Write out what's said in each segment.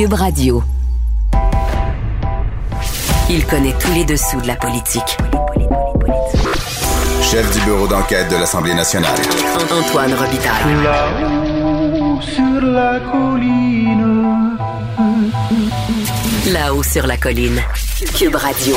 Cube Radio. Il connaît tous les dessous de la politique. Chef du bureau d'enquête de l'Assemblée nationale. Antoine Robitaille. Là-haut sur la colline. Là-haut sur la colline. Cube Radio.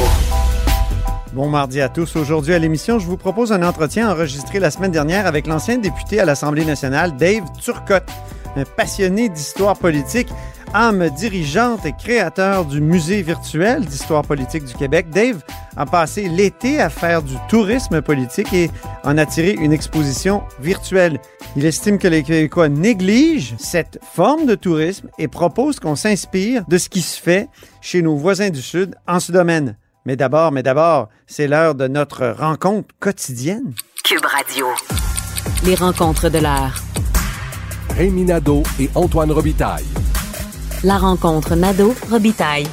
Bon mardi à tous. Aujourd'hui à l'émission, je vous propose un entretien enregistré la semaine dernière avec l'ancien député à l'Assemblée nationale, Dave Turcotte, un passionné d'histoire politique, âme dirigeante et créateur du musée virtuel d'histoire politique du Québec. Dave a passé l'été à faire du tourisme politique et en a tiré une exposition virtuelle. Il estime que les Québécois négligent cette forme de tourisme et propose qu'on s'inspire de ce qui se fait chez nos voisins du Sud en ce domaine. Mais d'abord, mais d'abord, c'est l'heure de notre rencontre quotidienne. Cube Radio. Les rencontres de l'heure. Rémi Nadeau et Antoine Robitaille. La rencontre Nadeau-Robitaille.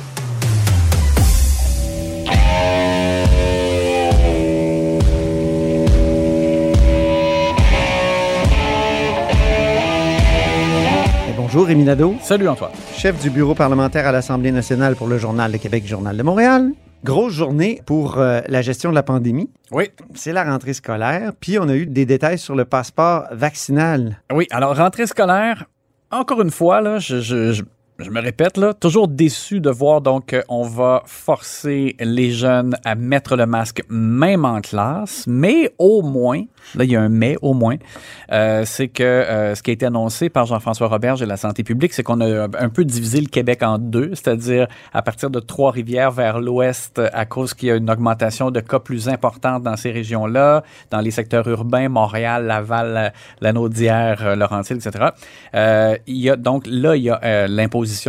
Et bonjour, Rémi Nadeau, Salut Antoine. chef du bureau parlementaire à l'Assemblée nationale pour le Journal de Québec, Journal de Montréal. Grosse journée pour euh, la gestion de la pandémie. Oui. C'est la rentrée scolaire. Puis on a eu des détails sur le passeport vaccinal. Oui, alors rentrée scolaire, encore une fois, là, je, je- je- je me répète, là, toujours déçu de voir donc qu'on va forcer les jeunes à mettre le masque même en classe, mais au moins, là il y a un mais au moins, euh, c'est que euh, ce qui a été annoncé par Jean-François Roberge et la santé publique, c'est qu'on a un peu divisé le Québec en deux, c'est-à-dire à partir de Trois-Rivières vers l'ouest, à cause qu'il y a une augmentation de cas plus importante dans ces régions-là, dans les secteurs urbains, Montréal, Laval, la- Lanaudière, euh, Laurentide, etc. Euh, il y a donc là, il y a euh,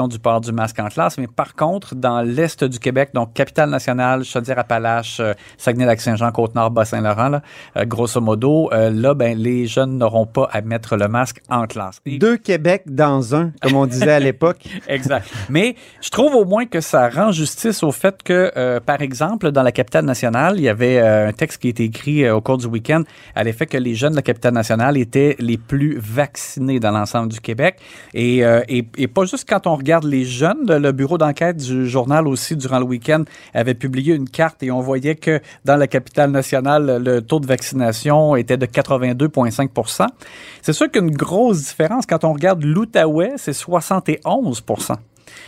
du port du masque en classe, mais par contre, dans l'est du Québec, donc Capitale-Nationale, Chaudière-Appalaches, euh, Saguenay-Lac-Saint-Jean, Côte-Nord, Bas-Saint-Laurent, là, euh, grosso modo, euh, là, ben, les jeunes n'auront pas à mettre le masque en classe. Et- Deux Québec dans un, comme on disait à l'époque. Exact. Mais je trouve au moins que ça rend justice au fait que, euh, par exemple, dans la capitale nationale, il y avait euh, un texte qui a été écrit euh, au cours du week-end à l'effet que les jeunes de la capitale nationale étaient les plus vaccinés dans l'ensemble du Québec. Et, et, et pas juste quand on regarde les jeunes, le bureau d'enquête du journal aussi, durant le week-end, avait publié une carte et on voyait que dans la capitale nationale, le taux de vaccination était de 82,5% C'est sûr qu'une grosse différence quand on regarde l'Outaouais, c'est 71%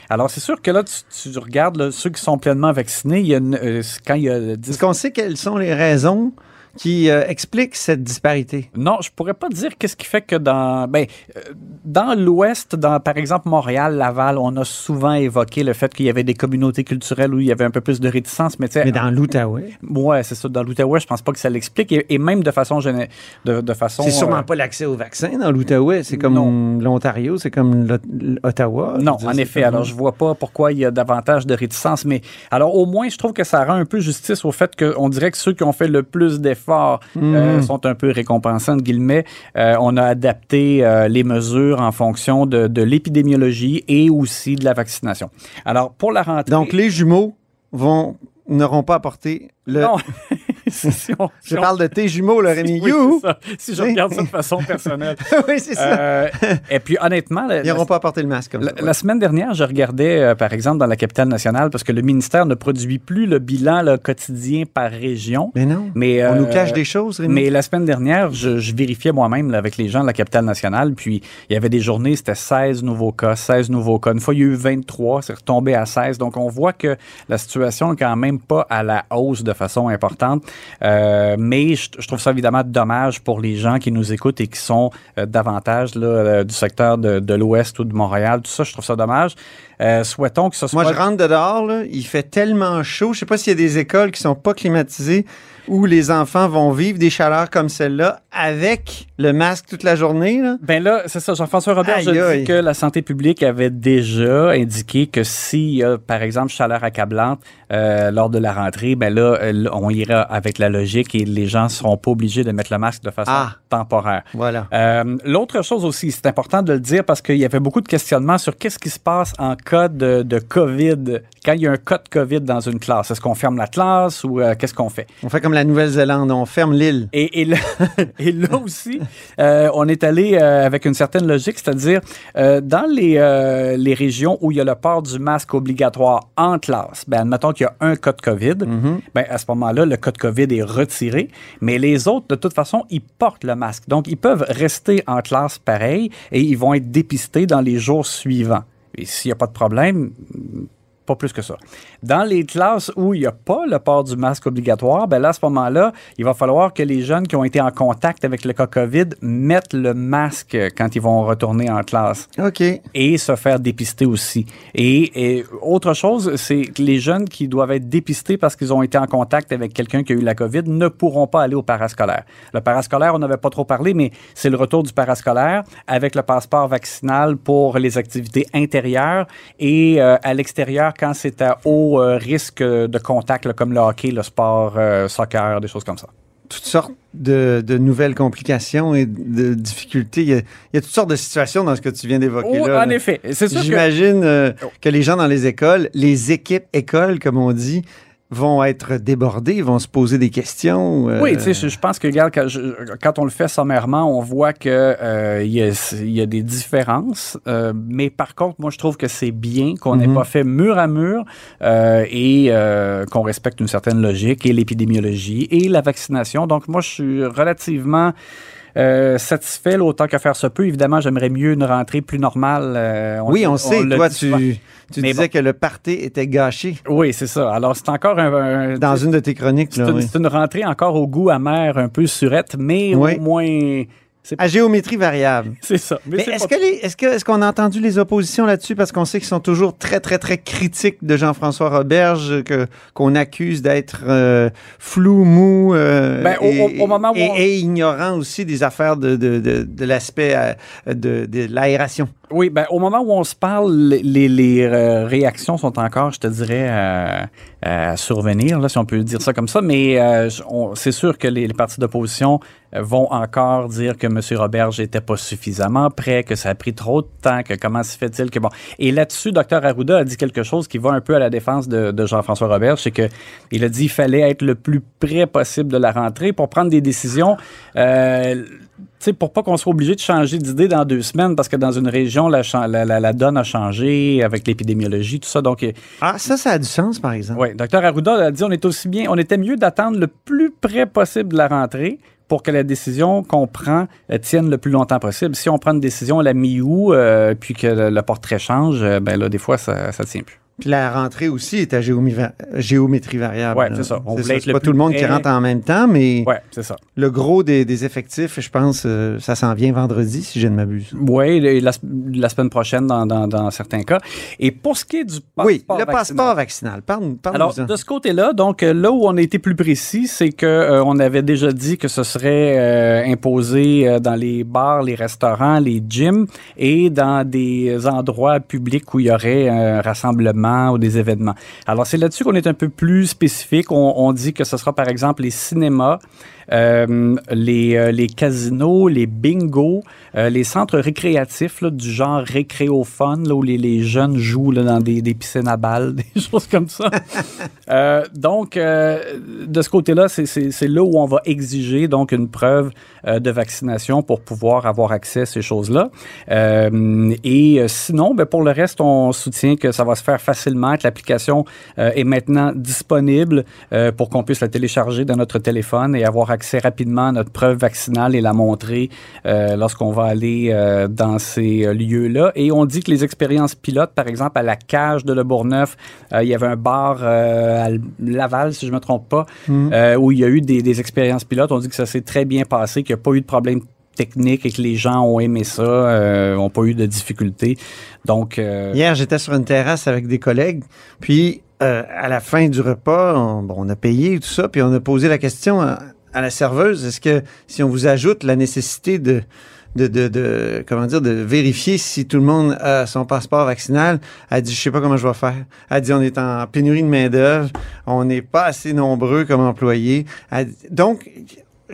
alors, c'est sûr que là, tu, regardes ceux qui sont pleinement vaccinés, il y a une, euh, quand il y a 10 Est-ce qu'on sait quelles sont les raisons qui euh, expliquent cette disparité? Non, je pourrais pas dire qu'est-ce qui fait que dans ben euh, dans l'ouest dans par exemple Montréal, Laval, on a souvent évoqué le fait qu'il y avait des communautés culturelles où il y avait un peu plus de réticence, mais tu sais Mais dans l'Outaouais, ouais, c'est ça dans l'Outaouais, je pense pas que ça l'explique et, et même de façon de, de façon c'est sûrement euh, pas l'accès au vaccin dans l'Outaouais. C'est comme l'Ontario, c'est comme l'Ot- l'Ottawa. Non, en effet. Alors, je vois pas pourquoi il y a davantage de réticence. Mais alors, au moins, je trouve que ça rend un peu justice au fait qu'on dirait que ceux qui ont fait le plus d'efforts euh, sont un peu récompensés, entre guillemets. Euh, on a adapté euh, les mesures en fonction de, de l'épidémiologie et aussi de la vaccination. Alors, pour la rentrée... Donc, les jumeaux vont n'auront pas apporté le. Non. Si on- Je si on- parle de tes jumeaux, le Rémi. Oui, ça. Si je regarde ça de façon personnelle. oui, c'est ça. Euh, et puis, honnêtement... la- Ils n'auront pas apporté le masque comme La, ça. la semaine dernière, je regardais, euh, par exemple, dans la capitale nationale, parce que le ministère ne produit plus le bilan là, quotidien par région. Mais non. Mais, On euh, nous cache des choses, Rémi. Mais la semaine dernière, je, je vérifiais moi-même avec les gens de la capitale nationale, puis il y avait des journées, c'était 16 nouveaux cas, 16 nouveaux cas. Une fois, il y a eu 23, c'est retombé à 16. Donc, on voit que la situation est quand même pas à la hausse de façon importante. Euh, mais je, je trouve ça évidemment dommage pour les gens qui nous écoutent et qui sont euh, davantage là, euh, du secteur de, de l'Ouest ou de Montréal. Tout ça, je trouve ça dommage. Euh, souhaitons que ce soit... Moi, je rentre dehors, là, il fait tellement chaud. Je sais pas s'il y a des écoles qui sont pas climatisées où les enfants vont vivre des chaleurs comme celle-là avec le masque toute la journée. Là. Ben là, c'est ça. Jean-François Robert, je Aïe, aïe. dis que la santé publique avait déjà indiqué que s'il y a, par exemple, chaleur accablante euh, lors de la rentrée, ben là, euh, on ira avec la logique et les gens seront pas obligés de mettre le masque de façon Ah. temporaire. Voilà. Euh, L'autre chose aussi, c'est important de le dire parce qu'il y avait beaucoup de questionnements sur qu'est-ce qui se passe en cas de, de COVID, quand il y a un cas de COVID dans une classe. Est-ce qu'on ferme la classe ou euh, qu'est-ce qu'on fait? On fait comme la Nouvelle-Zélande, on ferme l'île. Et, et là, et là aussi, on est allé avec une certaine logique, c'est-à-dire dans les, les régions où il y a le port du masque obligatoire en classe, ben, admettons qu'il y a un cas de COVID, ben, à ce moment-là, le cas de COVID est retiré, mais les autres, de toute façon, ils portent le masque. Donc, ils peuvent rester en classe pareil et ils vont être dépistés dans les jours suivants. Et s'il n'y a pas de problème, pas plus que ça. Dans les classes où il n'y a pas le port du masque obligatoire, ben là, à ce moment-là, il va falloir que les jeunes qui ont été en contact avec le cas COVID mettent le masque quand ils vont retourner en classe OK. et se faire dépister aussi. Et, et autre chose, c'est que les jeunes qui doivent être dépistés parce qu'ils ont été en contact avec quelqu'un qui a eu la COVID ne pourront pas aller au parascolaire. Le parascolaire, on n'avait pas trop parlé, mais c'est le retour du parascolaire avec le passeport vaccinal pour les activités intérieures et euh, à l'extérieur quand c'est à haut euh, risque de contact, là, comme le hockey, le sport, euh, soccer, des choses comme ça. Toutes sortes de, de nouvelles complications et de difficultés. Il y, a, il y a toutes sortes de situations dans ce que tu viens d'évoquer Oh, là. en là. effet, c'est sûr que... J'imagine euh, que les gens dans les écoles, les équipes écoles, comme on dit, vont être débordés, vont se poser des questions. euh, Oui, tu sais, je, pense que, regarde, quand, je- quand on le fait sommairement, on voit que euh, y, a, il y a des différences. euh, mais par contre, moi, je trouve que c'est bien qu'on n'ait Mhm. pas fait mur à mur euh, et qu'on respecte une certaine logique et l'épidémiologie et la vaccination. Donc, moi, je suis relativement euh, satisfait, là, autant que faire se peut. Évidemment, j'aimerais mieux une rentrée plus normale. euh, oui, on, sait. l'a Toi, tu, tu Mais disais bon. que le party était gâché Oui, c'est ça. Alors, c'est encore un... un- dans une de tes chroniques. c'est une, oui. une rentrée encore au goût amer, un peu surette, mais Oui. au moins... À géométrie variable. c'est ça. Mais est-ce pas- que les- est-ce que est-ce qu'on a entendu les oppositions là-dessus? Parce qu'on sait qu'ils sont toujours très très très critiques de Jean-François Roberge que qu'on accuse d'être euh, flou, mou euh, Ben, au- et, au- au moment où et- on- et ignorant aussi des affaires de de, de, de l'aspect euh, de, de l'aération. Oui, ben, au moment où on se parle, les, les, euh, réactions sont encore, je te dirais, euh, à survenir, là, si on peut dire ça comme ça. Mais euh, c'est sûr que les, les partis d'opposition euh, vont encore dire que M. Roberge n'était pas suffisamment prêt, que ça a pris trop de temps, que comment se fait-il que bon. Et là-dessus, Dr Arruda a dit quelque chose qui va un peu à la défense de, de Jean-François Roberge, c'est que il a dit qu'il fallait être le plus près possible de la rentrée pour prendre des décisions. Euh, pour pas qu'on soit obligé de changer d'idée dans deux semaines, parce que dans une région, la, chan- la, la- la donne a changé avec l'épidémiologie, tout ça. Donc, Ah, ça, ça a du sens, par exemple. oui, Dr Arruda a dit on est aussi bien, on était mieux d'attendre le plus près possible de la rentrée pour que la décision qu'on prend euh, tienne le plus longtemps possible. Si on prend une décision à la mi-août, euh, puis que le, le portrait change, euh, ben là, des fois, ça, ça tient plus. Puis la rentrée aussi est à géométrie variable. Là. c'est ça. On C'est être C'est le pas tout le monde qui rentre en même temps, mais Ouais, c'est ça. le gros des, des effectifs, je pense, euh, ça s'en vient vendredi, si je ne m'abuse. Oui, la, la semaine prochaine dans, dans, dans certains cas. Et pour ce qui est du passeport oui, le vaccinal, passeport vaccinal. Parle, parle Alors, de ce côté-là, donc euh, là où on a été plus précis, c'est que euh, on avait déjà dit que ce serait euh, imposé dans les bars, les restaurants, les gyms et dans des endroits publics où il y aurait un rassemblement ou des événements. Alors, c'est là-dessus qu'on est un peu plus spécifique. On, dit que ce sera par exemple les cinémas, euh, les, euh, les casinos, les bingos, euh, les centres récréatifs du genre récréophone, là, où les, les jeunes jouent là, dans des, des piscines à balles, des choses comme ça. Donc, de ce côté-là, c'est- là où on va exiger donc une preuve de vaccination pour pouvoir avoir accès à ces choses-là. Et sinon, ben, pour le reste, on soutient que ça va se faire facilement, que l'application euh, est maintenant disponible euh, pour qu'on puisse la télécharger dans notre téléphone et avoir accès rapidement à notre preuve vaccinale et la montrer euh, lorsqu'on va aller dans ces lieux-là. Et on dit que les expériences pilotes, par exemple, à la cage de Le Bourgneuf, il y avait un bar à Laval, si je ne me trompe pas, euh, où il y a eu des, des expériences pilotes. On dit que ça s'est très bien passé, qu'il n'y a pas eu de problème technique et que les gens ont aimé ça, euh, n'ont pas eu de difficultés. Donc, euh, Hier, j'étais sur une terrasse avec des collègues, puis euh, à la fin du repas, on, bon, on a payé tout ça, puis on a posé la question à, la serveuse, est-ce que si on vous ajoute la nécessité de de, de, comment dire, de vérifier si tout le monde a son passeport vaccinal. Elle dit, je sais pas comment je vais faire. Elle dit, on est en pénurie de main d'œuvre, on n'est pas assez nombreux comme employés. Donc,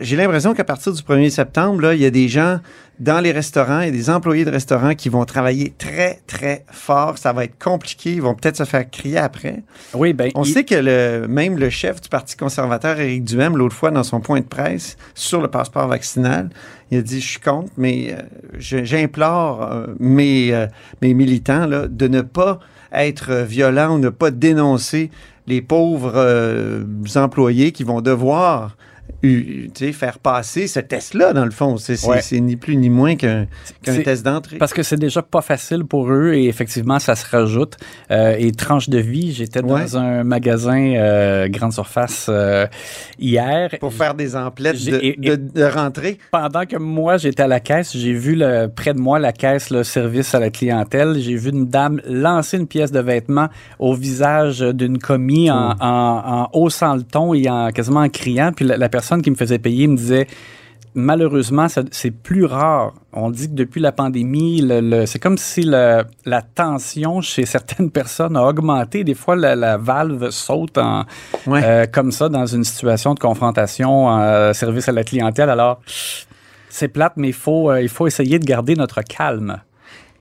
j'ai l'impression qu'à partir du 1er septembre, là, il y a des gens dans les restaurants et des employés de restaurants qui vont travailler très, très fort. Ça va être compliqué. Ils vont peut-être se faire crier après. Oui, ben, On il- sait que le, même le chef du Parti conservateur, Éric Duhem, l'autre fois, dans son point de presse sur le passeport vaccinal, il a dit, je suis contre, mais euh, j'implore euh, mes, euh, mes militants là, de ne pas être violents ou ne pas dénoncer les pauvres euh, employés qui vont devoir faire passer ce test-là, dans le fond. C'est Ouais. ni plus ni moins qu'un test d'entrée. Parce que c'est déjà pas facile pour eux et effectivement, ça se rajoute. Euh, et tranche de vie, j'étais Ouais. dans un magasin euh, grande surface euh, hier. Pour faire des emplettes de, J'ai- et- de, de rentrée. Pendant que moi, j'étais à la caisse, j'ai vu le, près de moi la caisse, le service à la clientèle. J'ai vu une dame lancer une pièce de vêtement au visage d'une commis en, en, en haussant le ton et en quasiment en criant. Puis la, la personne qui me faisait payer me disait malheureusement, c'est plus rare. On dit que depuis la pandémie, le- le- c'est comme si le- la tension chez certaines personnes a augmenté. Des fois, la, la valve saute en, Ouais. euh, comme ça dans une situation de confrontation, euh, service à la clientèle. Alors, c'est plate, mais il faut, euh, il faut essayer de garder notre calme.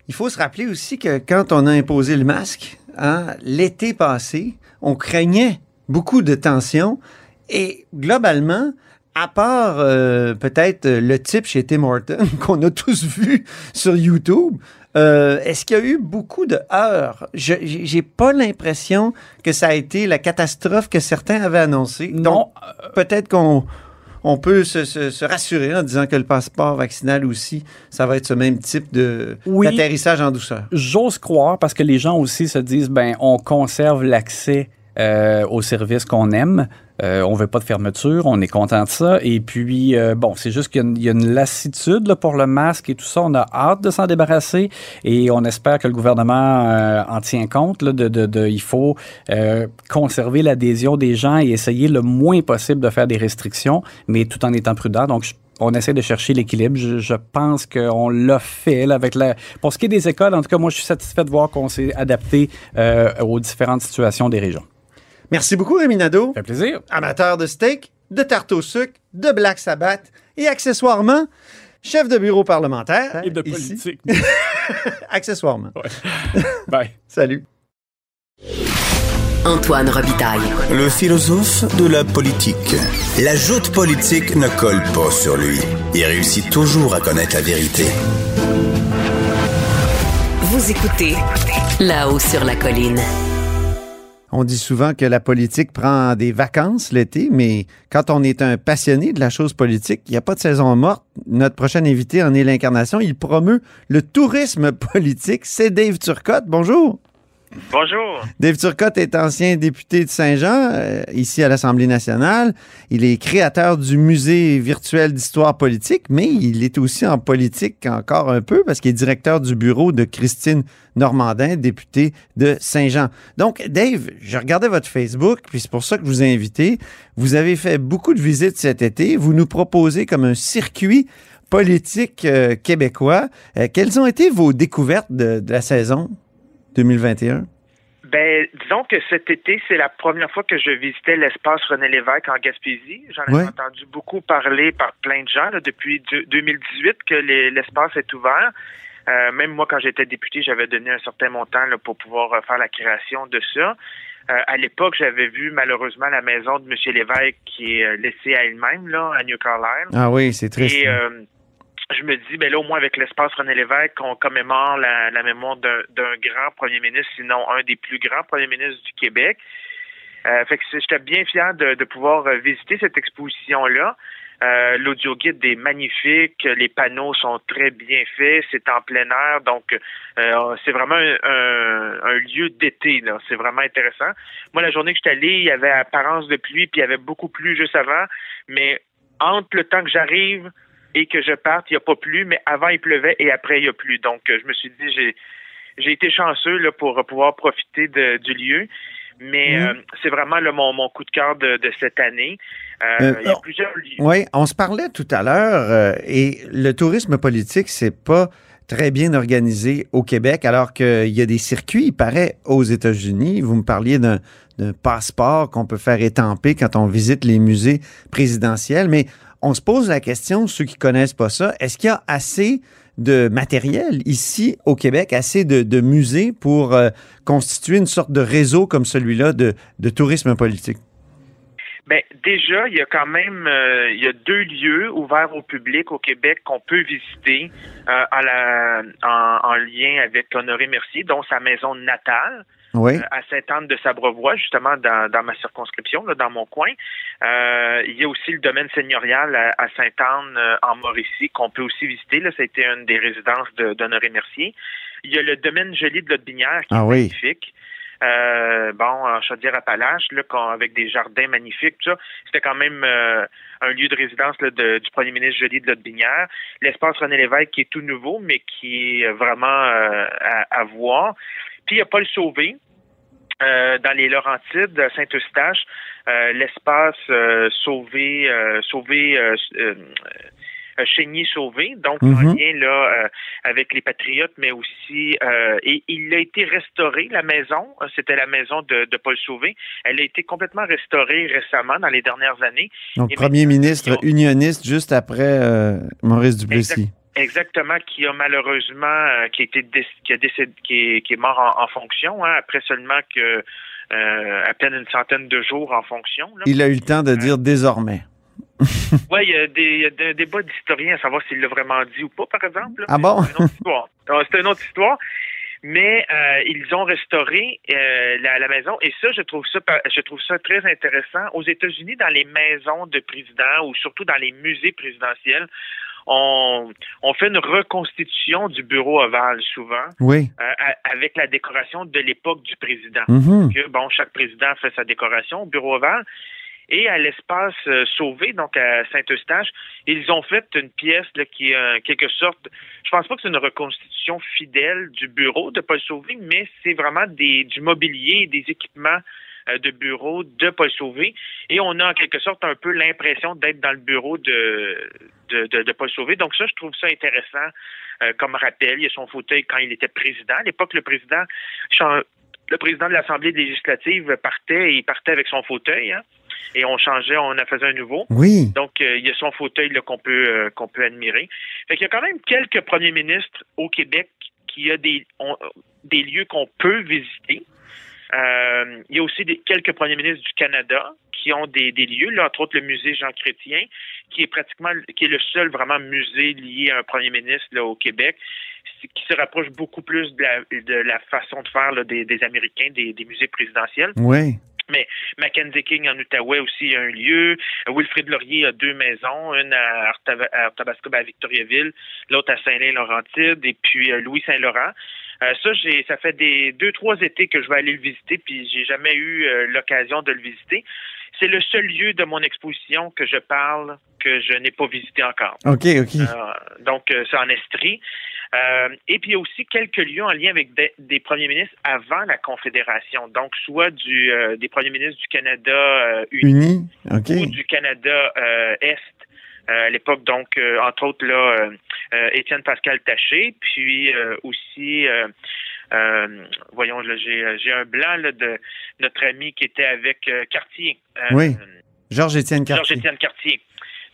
Il faut se rappeler aussi que quand on a imposé le masque, hein, l'été passé, on craignait beaucoup de tensions et globalement, à part euh, peut-être euh, le type chez Tim Horton qu'on a tous vu sur YouTube, euh, est-ce qu'il y a eu beaucoup de heurts? Je- j'ai pas l'impression que ça a été la catastrophe que certains avaient annoncée. Non, peut-être qu'on on peut se, se- se rassurer en disant que le passeport vaccinal aussi, ça va être ce même type de Oui. d'atterrissage en douceur. J'ose croire parce que les gens aussi se disent ben on conserve l'accès euh, aux services qu'on aime. Euh, on veut pas de fermeture, on est content de ça. Et puis, euh, bon, c'est juste qu'il y a une- lassitude là, pour le masque et tout ça. On a hâte de s'en débarrasser et on espère que le gouvernement euh, en tient compte. Là, de, de, de- il faut euh, conserver l'adhésion des gens et essayer le moins possible de faire des restrictions, mais tout en étant prudent. Donc, on essaie de chercher l'équilibre. Je, je pense qu'on l'a fait là, avec la. Pour ce qui est des écoles, en tout cas, moi, je suis satisfait de voir qu'on s'est adapté euh, aux différentes situations des régions. Merci beaucoup, Rémi Nadeau. Ça fait plaisir. Amateur de steak, de tarte au sucre, de Black Sabbath et accessoirement, chef de bureau parlementaire. Et de politique. Accessoirement. Bye. Salut. Antoine Robitaille. Le philosophe de la politique. La joute politique ne colle pas sur lui. Il réussit toujours à connaître la vérité. Vous écoutez là-haut sur la colline. On dit souvent que la politique prend des vacances l'été, mais quand on est un passionné de la chose politique, il n'y a pas de saison morte. Notre prochain invité en est l'incarnation. Il promeut le tourisme politique. C'est Dave Turcotte. Bonjour. Bonjour. Dave Turcotte est ancien député de Saint-Jean, euh, ici à l'Assemblée nationale. Il est créateur du musée virtuel d'histoire politique, mais il est aussi en politique encore un peu parce qu'il est directeur du bureau de Christine Normandin, députée de Saint-Jean. Donc, Dave, je regardais votre Facebook, puis c'est pour ça que je vous ai invité. Vous avez fait beaucoup de visites cet été. Vous nous proposez comme un circuit politique euh, québécois. Euh, quelles ont été vos découvertes de- de la saison? 2021? Ben, disons que cet été, c'est la première fois que je visitais l'espace René Lévesque en Gaspésie. J'en ai Ouais. entendu beaucoup parler par plein de gens là, depuis deux- 2018 que les- l'espace est ouvert. Euh, même moi, quand j'étais député, j'avais donné un certain montant là, pour pouvoir euh, faire la création de ça. Euh, à l'époque, j'avais vu malheureusement la maison de M. Lévesque qui est laissée à elle-même là, à New Carlisle. Ah oui, c'est triste. Et euh, je me dis, ben là, au moins avec l'espace René Lévesque, on commémore la, la mémoire d'un grand premier ministre, sinon un des plus grands premiers ministres du Québec. Euh, fait que j'étais bien fier de, de pouvoir euh, visiter cette exposition-là. Euh, L'audio guide est magnifique, les panneaux sont très bien faits, c'est en plein air, donc euh, c'est vraiment un, un- un lieu d'été. là. C'est vraiment intéressant. Moi, la journée que j'étais allé, il y avait apparence de pluie, puis il y avait beaucoup plu juste avant, mais entre le temps que j'arrive et que je parte, il n'y a pas plu, mais avant il pleuvait et après il y a plu. Donc euh, je me suis dit j'ai j'ai été chanceux là, pour pouvoir profiter de- du lieu. Mais Mhm. euh, c'est vraiment là, mon, mon coup de cœur de, de cette année. Euh, Euh, il y a oh. plusieurs lieux. Oui, on se parlait tout à l'heure euh, et le tourisme politique, c'est pas très bien organisé au Québec, alors qu'il y a des circuits, il paraît, aux États-Unis. Vous me parliez d'un d'un passeport qu'on peut faire étamper quand on visite les musées présidentiels, mais on se pose la question, ceux qui connaissent pas ça, est-ce qu'il y a assez de matériel ici au Québec, assez de, musées pour euh, constituer une sorte de réseau comme celui-là de, tourisme politique? Ben, déjà, il y a quand même euh, il y a deux lieux ouverts au public au Québec qu'on peut visiter euh, en, en lien avec Honoré Mercier, dont sa maison natale. Oui. euh, à Sainte-Anne de Sabrevois, justement dans, dans ma circonscription, là, dans mon coin. Euh, il y a aussi le domaine seigneurial à, à Sainte-Anne euh, en Mauricie qu'on peut aussi visiter. Là, ça a été une des résidences de- d'Honoré Mercier. Il y a le domaine joli de Lotbinière qui Ah est oui. magnifique. Euh, bon, en Chaudière-Appalaches, avec des jardins magnifiques, tout ça. C'était quand même euh, un lieu de résidence là, de- du premier ministre Joly de Lotbinière. L'espace René Lévesque qui est tout nouveau, mais qui est vraiment euh, à, à voir. Puis il y a Paul Sauvé, euh, dans les Laurentides, à Saint-Eustache, euh, l'espace euh, sauvé, euh, sauvé, euh, euh, euh, Chénier sauvé, donc Mhm. en lien là euh, avec les Patriotes, mais aussi euh, et il a été restauré la maison. euh, C'était la maison de, de Paul Sauvé. Elle a été complètement restaurée récemment dans les dernières années. Donc, Et premier ministre ont- unioniste juste après euh, Maurice Duplessis. Exactement, qui a malheureusement euh, qui a été déc- qui a décédé, qui est, qui est mort en, en fonction hein, après seulement que euh, à peine une centaine de jours en fonction. Là. Il a eu le temps de dire désormais. Ouais, il y a des, des débats d'historiens à savoir s'il l'a vraiment dit ou pas, par exemple. là. Ah bon? C'est une autre histoire. Euh, C'est une autre histoire. Mais euh, ils ont restauré euh, la, la maison et ça, je trouve ça, je trouve ça très intéressant. Aux États-Unis, dans les maisons de présidents ou surtout dans les musées présidentiels, on, on fait une reconstitution du bureau ovale souvent Oui. euh, avec la décoration de l'époque du président Mhm. que bon, chaque président fait sa décoration au bureau ovale. Et à l'espace euh, Sauvé, donc à Saint-Eustache, ils ont fait une pièce là, qui est en quelque sorte, je pense pas que c'est une reconstitution fidèle du bureau de Paul Sauvé, mais c'est vraiment des, du mobilier, des équipements euh, de bureau de Paul Sauvé. Et on a en quelque sorte un peu l'impression d'être dans le bureau de, de, de, de Paul Sauvé. Donc ça, je trouve ça intéressant euh, comme rappel. Il y a son fauteuil quand il était président. À l'époque, le président le président de l'Assemblée législative partait et il partait avec son fauteuil. hein, et on changeait, on en faisait un nouveau. Oui. Donc, euh, il y a son fauteuil qu'on peut euh, qu'on peut admirer. Fait qu'il y a quand même quelques premiers ministres au Québec qui a des ont- des lieux qu'on peut visiter. Euh, il y a aussi des, quelques premiers ministres du Canada qui ont des, des lieux, là, entre autres le musée Jean Chrétien, qui est pratiquement qui est le seul vraiment musée lié à un premier ministre là, au Québec, qui se rapproche beaucoup plus de la, de la façon de faire là, des, des Américains, des, des musées présidentiels. Oui. Mackenzie King en Outaouais aussi a un lieu. Wilfrid Laurier a deux maisons, une à Arthabasca, ben, à Victoriaville, l'autre à Saint-Lin-Laurentide, et puis euh, Louis Saint-Laurent. Euh, ça, j'ai, ça fait des deux, trois étés que je vais aller le visiter, puis j'ai jamais eu euh, l'occasion de le visiter. C'est le seul lieu de mon exposition que je parle que je n'ai pas visité encore. OK, OK. Euh, donc, c'est en Estrie. Euh, et puis, il y a aussi quelques lieux en lien avec des, des premiers ministres avant la Confédération. Donc, soit du, euh, des premiers ministres du Canada euh, uni ou du Canada euh, Est. euh, à l'époque, donc, euh, entre autres, là, Étienne Pascal Taché, puis euh, aussi, euh, euh, voyons, là, j'ai, j'ai un blanc là, de notre ami qui était avec Cartier. Oui. Georges-Étienne Cartier. Georges-Étienne Cartier.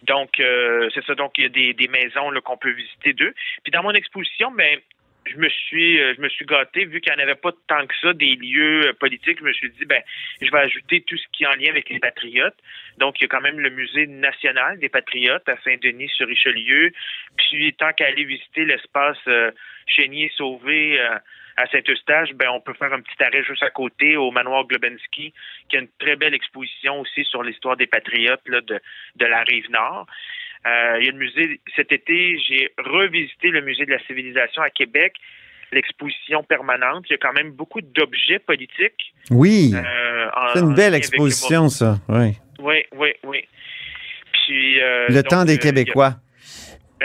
Donc, euh, c'est ça. Donc, il y a des, des maisons qu'on peut visiter d'eux. Puis dans mon exposition, ben, je me suis euh, je me suis gâté, vu qu'il n'y en avait pas tant que ça, des lieux euh, politiques, je me suis dit, ben, je vais ajouter tout ce qui est en lien avec les Patriotes. Donc, il y a quand même le Musée national des Patriotes à Saint-Denis-sur-Richelieu. Puis, tant qu'à aller visiter l'espace euh, Chénier-Sauvé euh, à Saint-Eustache, ben, on peut faire un petit arrêt juste à côté au manoir Globensky, qui a une très belle exposition aussi sur l'histoire des Patriotes là, de, de la rive nord. Euh, il y a le musée, cet été, j'ai revisité le musée de la civilisation à Québec, l'exposition permanente. Il y a quand même beaucoup d'objets politiques. Oui. euh, C'est une belle exposition, ça. Oui. Oui, oui, oui. Puis, euh, Le donc, temps euh, des a- Québécois.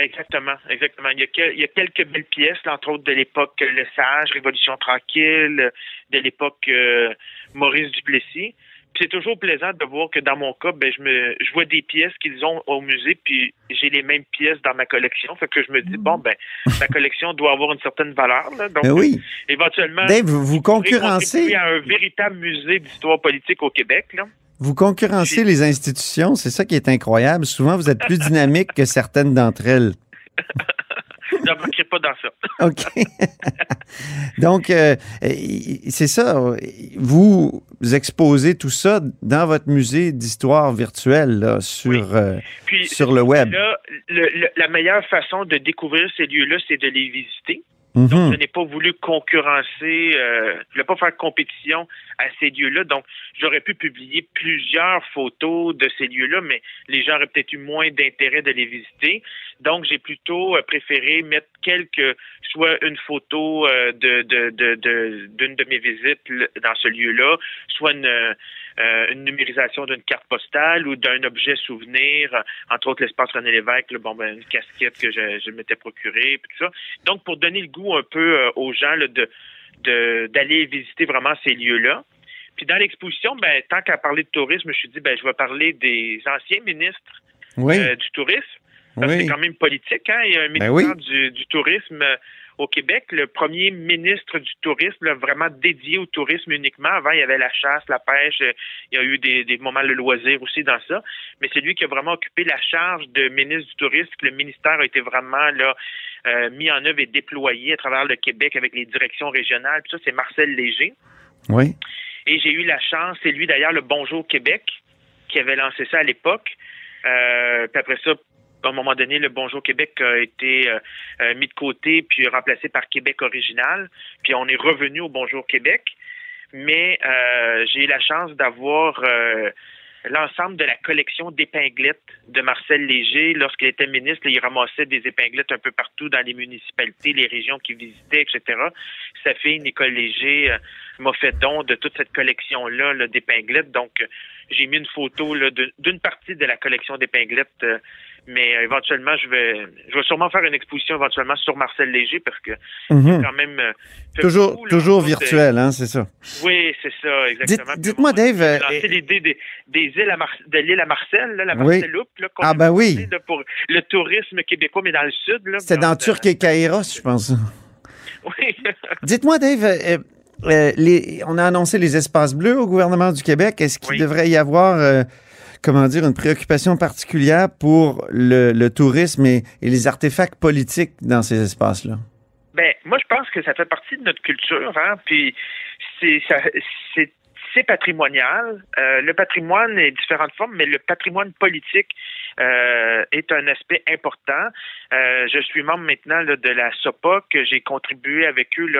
Exactement, exactement. Il y, a que- il y a quelques belles pièces, entre autres de l'époque Le Sage, Révolution tranquille, de l'époque euh, Maurice Duplessis. Puis c'est toujours plaisant de voir que dans mon cas, ben je me je vois des pièces qu'ils ont au musée, puis j'ai les mêmes pièces dans ma collection. Fait que je me dis bon ben ma collection doit avoir une certaine valeur. Là, donc Ben oui. euh, éventuellement Dave, vous, concurrencez, à un véritable musée d'histoire politique au Québec. Là. Vous concurrencez les institutions. C'est ça qui est incroyable. Souvent, vous êtes plus dynamique que certaines d'entre elles. Ne manquerai pas dans ça. OK. Donc, euh, c'est ça. Vous exposez tout ça dans votre musée d'histoire virtuelle là, sur, euh, Puis sur le web. Là, le- le- la meilleure façon de découvrir ces lieux-là, c'est de les visiter. Mhm. Donc, je n'ai pas voulu concurrencer, euh, je voulais pas faire compétition à ces lieux-là. Donc, j'aurais pu publier plusieurs photos de ces lieux-là, mais les gens auraient peut-être eu moins d'intérêt de les visiter. Donc, j'ai plutôt euh, préféré mettre quelques, soit une photo euh, de de- de- de- d'une de, mes visites dans ce lieu-là, soit une, euh, une numérisation d'une carte postale ou d'un objet souvenir, entre autres l'espace René Lévesque, là, bon, ben, une casquette que je, je m'étais procurée, puis tout ça. Donc, pour donner le goût un peu euh, aux gens là, de de- d'aller visiter vraiment ces lieux-là. Puis dans l'exposition, ben, tant qu'à parler de tourisme, je me suis dit, ben, je vais parler des anciens ministres Oui, euh, du tourisme. Oui. c'est quand même politique, hein? Il y a un Ben ministère oui. du, du tourisme euh, au Québec, le premier ministre du tourisme, là, vraiment dédié au tourisme uniquement. Avant, il y avait la chasse, la pêche, euh, il y a eu des, des moments de loisir aussi dans ça. Mais c'est lui qui a vraiment occupé la charge de ministre du tourisme. Le ministère a été vraiment là euh, mis en œuvre et déployé à travers le Québec avec les directions régionales. Puis ça, c'est Marcel Léger. Oui. Et j'ai eu la chance, c'est lui d'ailleurs le Bonjour Québec qui avait lancé ça à l'époque. Euh, puis après ça, à un moment donné, le Bonjour Québec a été euh, euh, mis de côté puis remplacé par Québec original. Puis on est revenu au Bonjour Québec. Mais euh, j'ai eu la chance d'avoir euh, l'ensemble de la collection d'épinglettes de Marcel Léger. Lorsqu'il était ministre, il ramassait des épinglettes un peu partout dans les municipalités, les régions qu'il visitait, etc. Sa fille, Nicole Léger, euh, m'a fait don de toute cette collection-là là, d'épinglettes. Donc, j'ai mis une photo d'une partie de la collection d'épinglettes. euh, mais euh, éventuellement, je vais, je vais sûrement faire une exposition éventuellement sur Marcel Léger parce que Mhm. quand même euh, Toujours, beaucoup, là, toujours entre autres, virtuel, hein, c'est ça. oui, c'est ça, exactement. Dites-moi, Dave, euh, l'idée des, des îles à Mar- de l'île à Marcel, là, la. Marceloupe, là, Ah, ben oui. là, pour le tourisme québécois, mais dans le sud. là, C'était dans euh, Turc et Kairos, je pense. Oui. Dites-moi, Dave, euh, les- on a annoncé les espaces bleus au gouvernement du Québec. Est-ce qu'il Oui. devrait y avoir, euh, comment dire, une préoccupation particulière pour le, le tourisme et, et les artefacts politiques dans ces espaces-là? Ben, moi, je pense que ça fait partie de notre culture, hein, puis c'est c'est patrimonial. Euh, le patrimoine est différentes formes, mais le patrimoine politique euh, est un aspect important. Euh, je suis membre maintenant de la SOPA, que j'ai contribué avec eux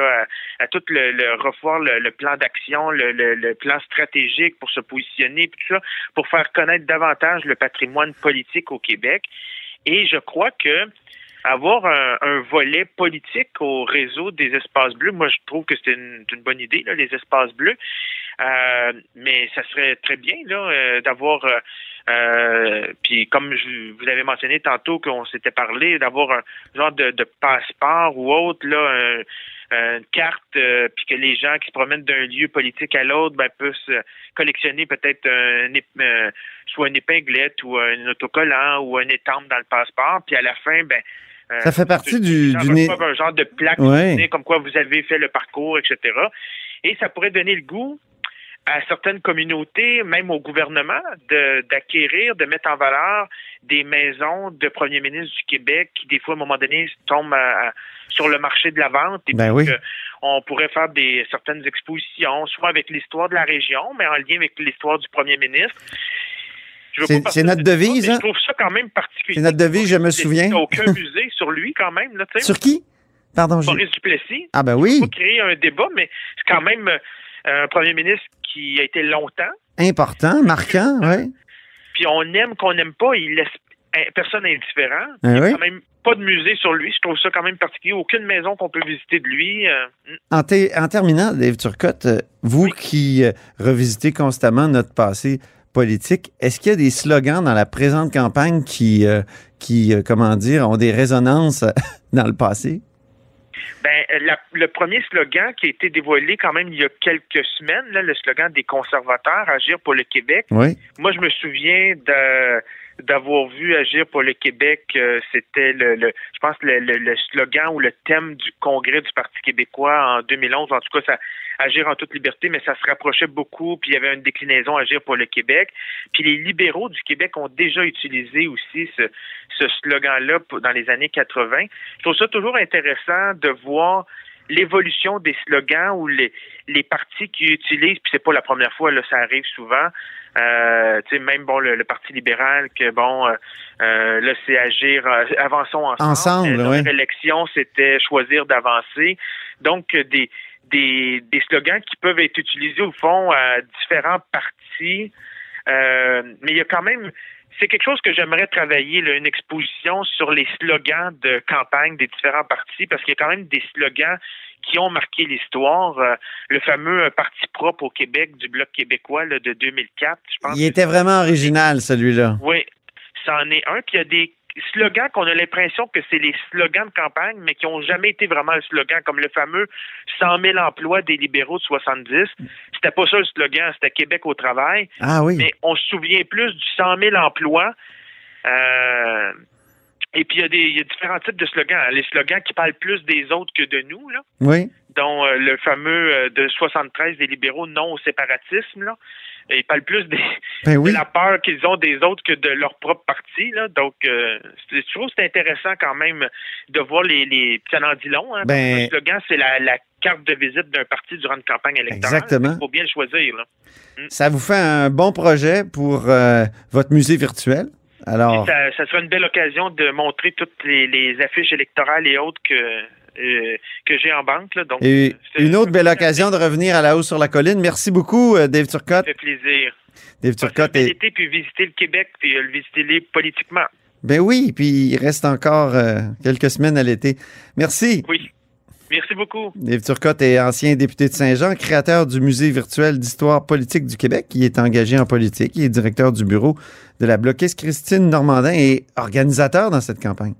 à, tout le, revoir le, plan d'action, le, plan stratégique pour se positionner, tout ça, pour faire connaître davantage le patrimoine politique au Québec. Et je crois que avoir un, volet politique au réseau des espaces bleus, moi je trouve que c'est une, bonne idée, les espaces bleus. Euh, mais ça serait très bien là euh, d'avoir euh, euh, puis comme je, vous avez mentionné tantôt qu'on s'était parlé, d'avoir un genre de, de passeport ou autre, là, un- une carte, euh, puis que les gens qui se promènent d'un lieu politique à l'autre ben, puissent collectionner peut-être un, soit une épinglette ou un autocollant ou un étampe dans le passeport, puis à la fin, ben Ça fait partie du- du né- un genre de plaque Ouais. comme quoi vous avez fait le parcours, etc. Et ça pourrait donner le goût à certaines communautés, même au gouvernement, d'acquérir, de, mettre en valeur des maisons de premiers ministres du Québec qui, des fois, à un moment donné, tombent à- à- sur le marché de la vente. Et Ben oui. que on pourrait faire des certaines expositions, soit avec l'histoire de la région, mais en lien avec l'histoire du premier ministre. C'est- notre de devise, hein? Je trouve ça quand même particulier. C'est notre devise, je me souviens. Il n'y a aucun musée sur lui, quand même. Là, tu sais. Sur qui? Pardon, Maurice Duplessis Ah ben oui, pas créer un débat, mais c'est quand même euh, un premier ministre qui a été longtemps. important, marquant, oui. Puis on aime qu'on n'aime pas, il laisse personne indifférent. Ah Il n'y a oui? quand même pas de musée sur lui. Je trouve ça quand même particulier. Aucune maison qu'on peut visiter de lui. euh. En, en terminant, Dave Turcotte, euh, vous qui euh, revisitez constamment notre passé politique. Est-ce qu'il y a des slogans dans la présente campagne qui, euh, qui euh, comment dire, ont des résonances dans le passé? Ben, la- le premier slogan qui a été dévoilé quand même il y a quelques semaines, là, le slogan des conservateurs, Agir pour le Québec. Oui. Moi, je me souviens de d'avoir vu Agir pour le Québec, euh, c'était le, je pense le, le, slogan ou le thème du congrès du Parti québécois en 2011. En tout cas, ça Agir en toute liberté, mais ça se rapprochait beaucoup. Puis il y avait une déclinaison Agir pour le Québec. Puis les libéraux du Québec ont déjà utilisé aussi ce, ce slogan-là dans les années 80. Je trouve ça toujours intéressant de voir l'évolution des slogans ou les, les partis qui utilisent, puis c'est pas la première fois, là, ça arrive souvent. Euh, tu sais, même bon le, le Parti libéral que bon euh, euh, là c'est agir euh, avançons ensemble. Ensemble, Euh, ouais. Leur élection, c'était choisir d'avancer. Donc euh, des, des des slogans qui peuvent être utilisés au fond à différents partis. Euh, mais il y a quand même c'est quelque chose que j'aimerais travailler, là, une exposition sur les slogans de campagne des différents partis, parce qu'il y a quand même des slogans qui ont marqué l'histoire. Euh, le fameux euh, Parti propre au Québec du Bloc québécois là, de 2004, je pense. Il était vraiment original, celui-là. Oui, c'en est un. Puis il y a des slogans qu'on a l'impression que c'est les slogans de campagne, mais qui n'ont jamais été vraiment un slogan, comme le fameux 100 000 emplois des libéraux de 70. C'était pas ça le slogan, c'était Québec au travail. Ah oui. Mais on se souvient plus du 100 000 emplois. Euh, et puis, il y, a des, il y a différents types de slogans. Les slogans qui parlent plus des autres que de nous, là, Oui. dont euh, le fameux euh, de 73 des libéraux non au séparatisme. Là. Et Ils parlent plus des, Ben oui. de la peur qu'ils ont des autres que de leur propre parti. Là. Donc, euh, je trouve que c'est intéressant quand même de voir les... les ça en dit long. Hein, Ben- le slogan, c'est la, la carte de visite d'un parti durant une campagne électorale. Exactement. Il faut bien le choisir. Là. Ça vous fait un bon projet pour euh, votre musée virtuel? Alors, Ça, ça sera une belle occasion de montrer toutes les, les affiches électorales et autres que, euh, que j'ai en banque. Là. Donc, et c'est- une autre belle ça occasion de revenir à la hausse sur la colline. Merci beaucoup, euh, Dave Turcotte. fait plaisir. Dave Turcotte été, puis visiter le Québec, puis euh, le visiter politiquement. Ben oui, puis il reste encore euh, quelques semaines à l'été. Merci. Oui. Merci beaucoup. Dave Turcotte est ancien député de Saint-Jean, créateur du Musée virtuel d'histoire politique du Québec. Il est engagé en politique. Il est directeur du bureau de la bloquiste Christine Normandin et organisateur dans cette campagne.